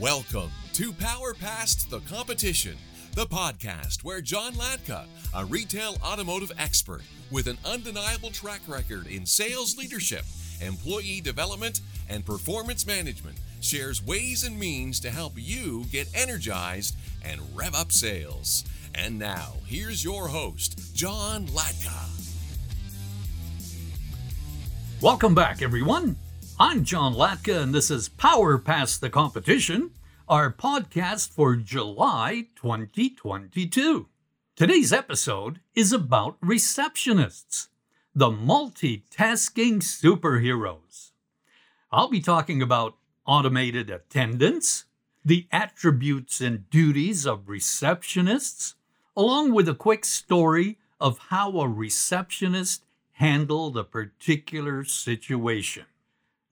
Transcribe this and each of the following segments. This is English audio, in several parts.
Welcome to Power Past the Competition, the podcast where John Latka, a retail automotive expert with an undeniable track record in sales leadership, employee development, and performance management, shares ways and means to help you get energized and rev up sales. And now, here's your host, John Latka. Welcome back, everyone. I'm John Latka, and this is Power Past the Competition, our podcast for July 2022. Today's episode is about receptionists, the multitasking superheroes. I'll be talking about automated attendants, the attributes and duties of receptionists, along with a quick story of how a receptionist handled a particular situation.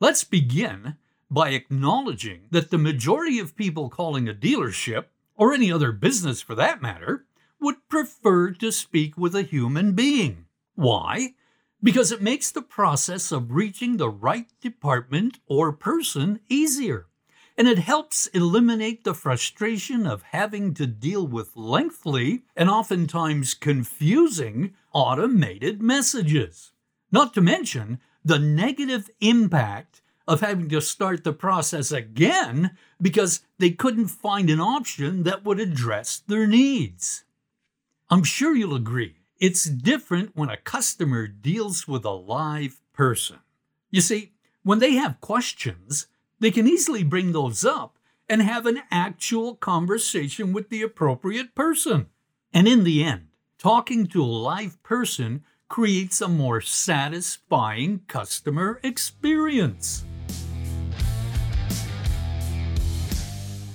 Let's begin by acknowledging that the majority of people calling a dealership, or any other business for that matter, would prefer to speak with a human being. Why? Because it makes the process of reaching the right department or person easier. And it helps eliminate the frustration of having to deal with lengthy and oftentimes confusing automated messages. Not to mention the negative impact of having to start the process again because they couldn't find an option that would address their needs. I'm sure you'll agree, it's different when a customer deals with a live person. You see, when they have questions, they can easily bring those up and have an actual conversation with the appropriate person. And in the end, talking to a live person creates a more satisfying customer experience.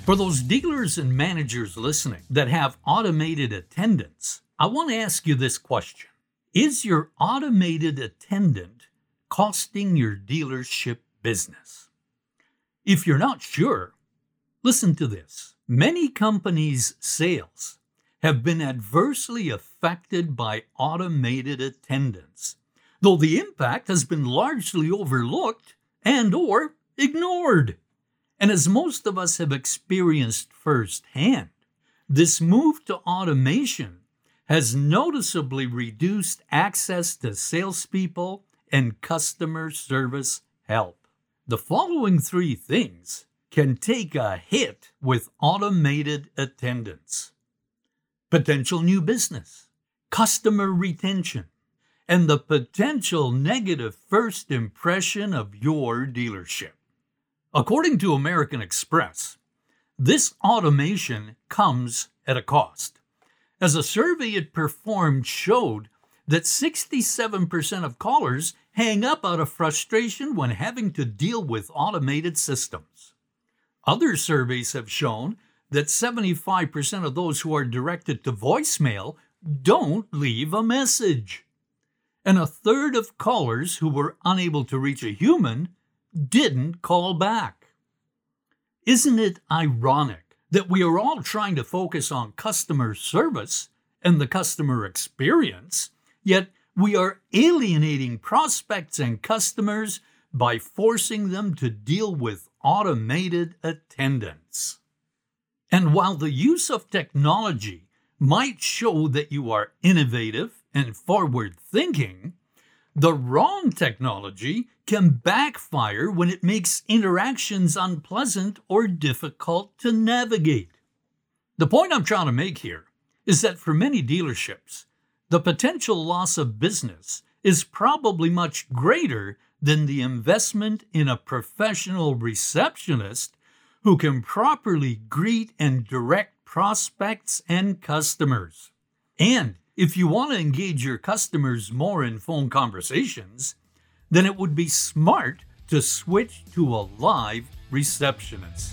For those dealers and managers listening that have automated attendants, I want to ask you this question Is your automated attendant costing your dealership business? If you're not sure, listen to this. Many companies' sales have been adversely affected by automated attendants, though the impact has been largely overlooked and or ignored. And as most of us have experienced firsthand, this move to automation has noticeably reduced access to salespeople and customer service help. The following three things can take a hit with automated attendants potential new business, customer retention, and the potential negative first impression of your dealership. According to American Express, this automation comes at a cost. As a survey it performed showed that 67% of callers hang up out of frustration when having to deal with automated systems. Other surveys have shown that 75% of those who are directed to voicemail don't leave a message. And a third of callers who were unable to reach a human didn't call back. Isn't it ironic that we are all trying to focus on customer service and the customer experience, yet we are alienating prospects and customers by forcing them to deal with automated attendants? And while the use of technology might show that you are innovative and forward thinking, the wrong technology can backfire when it makes interactions unpleasant or difficult to navigate. The point I'm trying to make here is that for many dealerships, the potential loss of business is probably much greater than the investment in a professional receptionist who can properly greet and direct prospects and customers. And if you want to engage your customers more in phone conversations, then it would be smart to switch to a live receptionist.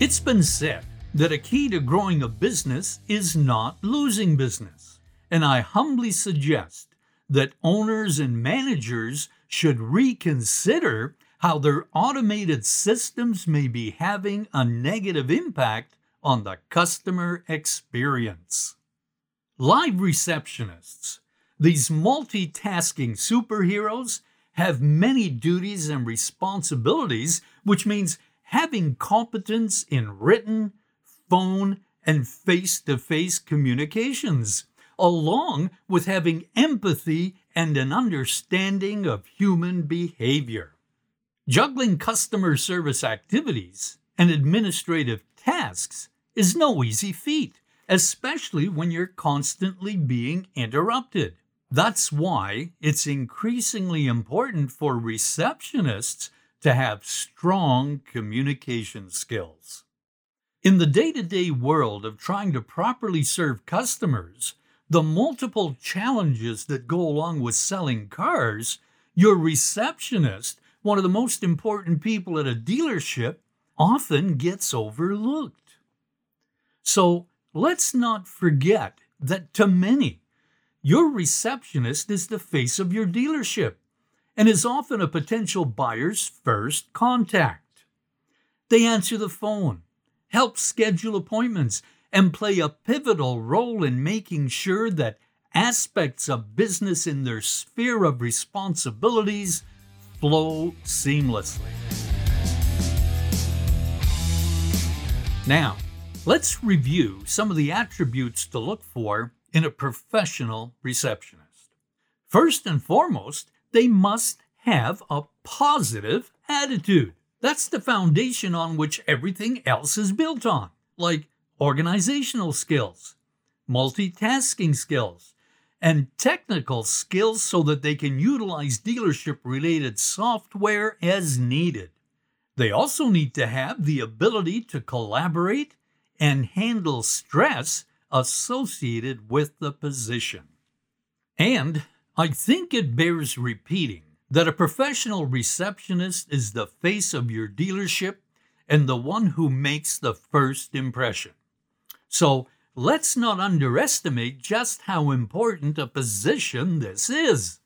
It's been said that a key to growing a business is not losing business. And I humbly suggest that owners and managers should reconsider how their automated systems may be having a negative impact on the customer experience. Live receptionists, these multitasking superheroes, have many duties and responsibilities, which means having competence in written, phone, and face to face communications, along with having empathy and an understanding of human behavior. Juggling customer service activities and administrative tasks is no easy feat, especially when you're constantly being interrupted. That's why it's increasingly important for receptionists to have strong communication skills. In the day to day world of trying to properly serve customers, the multiple challenges that go along with selling cars, your receptionist, one of the most important people at a dealership, often gets overlooked. So let's not forget that to many, your receptionist is the face of your dealership and is often a potential buyer's first contact. They answer the phone, help schedule appointments, and play a pivotal role in making sure that aspects of business in their sphere of responsibilities flow seamlessly. Now, let's review some of the attributes to look for in a professional receptionist. First and foremost, they must have a positive attitude. That's the foundation on which everything else is built on, like organizational skills, multitasking skills, and technical skills so that they can utilize dealership related software as needed. They also need to have the ability to collaborate and handle stress associated with the position. And I think it bears repeating that a professional receptionist is the face of your dealership and the one who makes the first impression. So let's not underestimate just how important a position this is.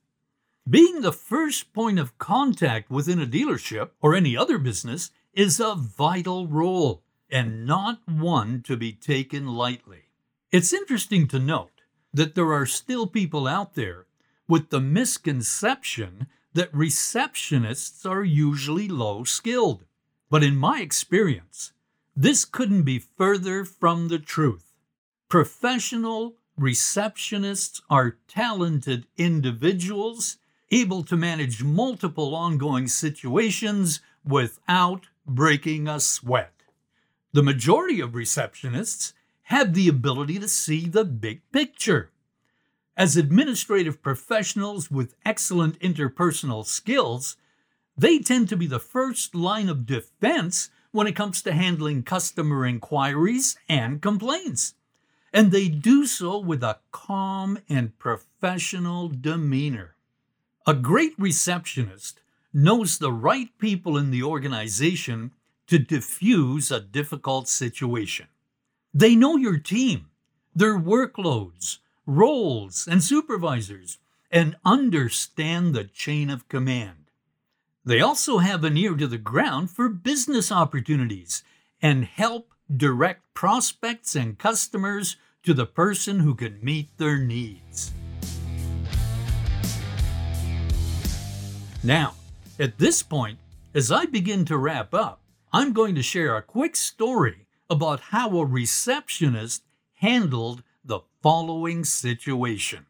Being the first point of contact within a dealership or any other business is a vital role and not one to be taken lightly. It's interesting to note that there are still people out there with the misconception that receptionists are usually low skilled. But in my experience, this couldn't be further from the truth. Professional receptionists are talented individuals able to manage multiple ongoing situations without breaking a sweat. The majority of receptionists have the ability to see the big picture. As administrative professionals with excellent interpersonal skills, they tend to be the first line of defense when it comes to handling customer inquiries and complaints. And they do so with a calm and professional demeanor. A great receptionist knows the right people in the organization to diffuse a difficult situation. They know your team, their workloads, roles, and supervisors, and understand the chain of command. They also have an ear to the ground for business opportunities and help direct prospects and customers to the person who can meet their needs. Now, at this point, as I begin to wrap up, I'm going to share a quick story about how a receptionist handled the following situation.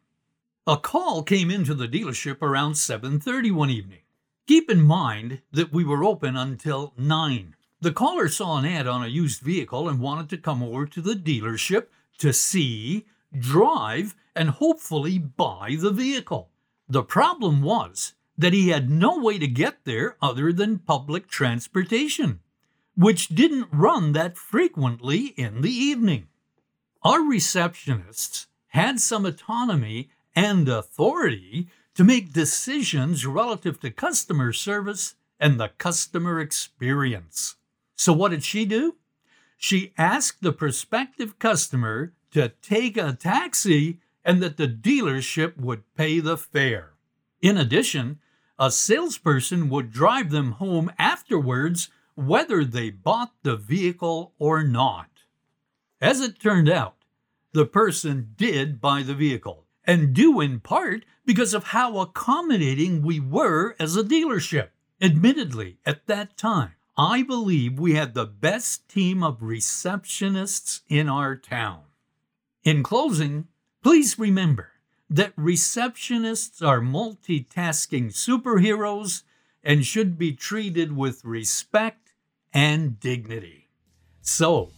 A call came into the dealership around 7:30 one evening. Keep in mind that we were open until 9. The caller saw an ad on a used vehicle and wanted to come over to the dealership to see, drive, and hopefully buy the vehicle. The problem was that he had no way to get there other than public transportation, which didn't run that frequently in the evening. Our receptionists had some autonomy and authority to make decisions relative to customer service and the customer experience. So, what did she do? She asked the prospective customer to take a taxi and that the dealership would pay the fare. In addition, a salesperson would drive them home afterwards whether they bought the vehicle or not. As it turned out, the person did buy the vehicle and due in part because of how accommodating we were as a dealership. Admittedly, at that time, I believe we had the best team of receptionists in our town. In closing, please remember that receptionists are multitasking superheroes and should be treated with respect and dignity. So,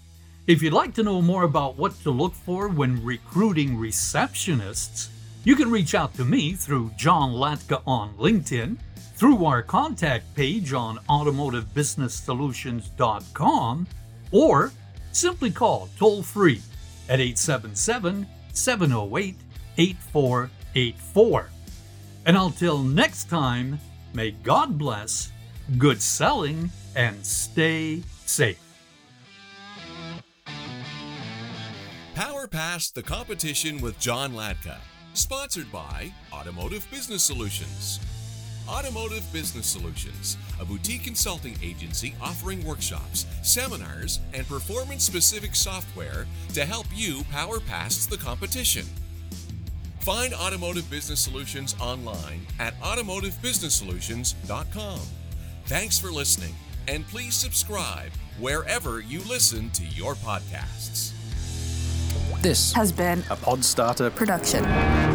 if you'd like to know more about what to look for when recruiting receptionists, you can reach out to me through John Latka on LinkedIn, through our contact page on automotivebusinesssolutions.com, or simply call toll free at 877 708 8484. And until next time, may God bless, good selling, and stay safe. Power Past the Competition with John Latka, sponsored by Automotive Business Solutions. Automotive Business Solutions, a boutique consulting agency offering workshops, seminars, and performance specific software to help you power past the competition. Find Automotive Business Solutions online at automotivebusinesssolutions.com. Thanks for listening, and please subscribe wherever you listen to your podcasts. This has been a Podstarter production.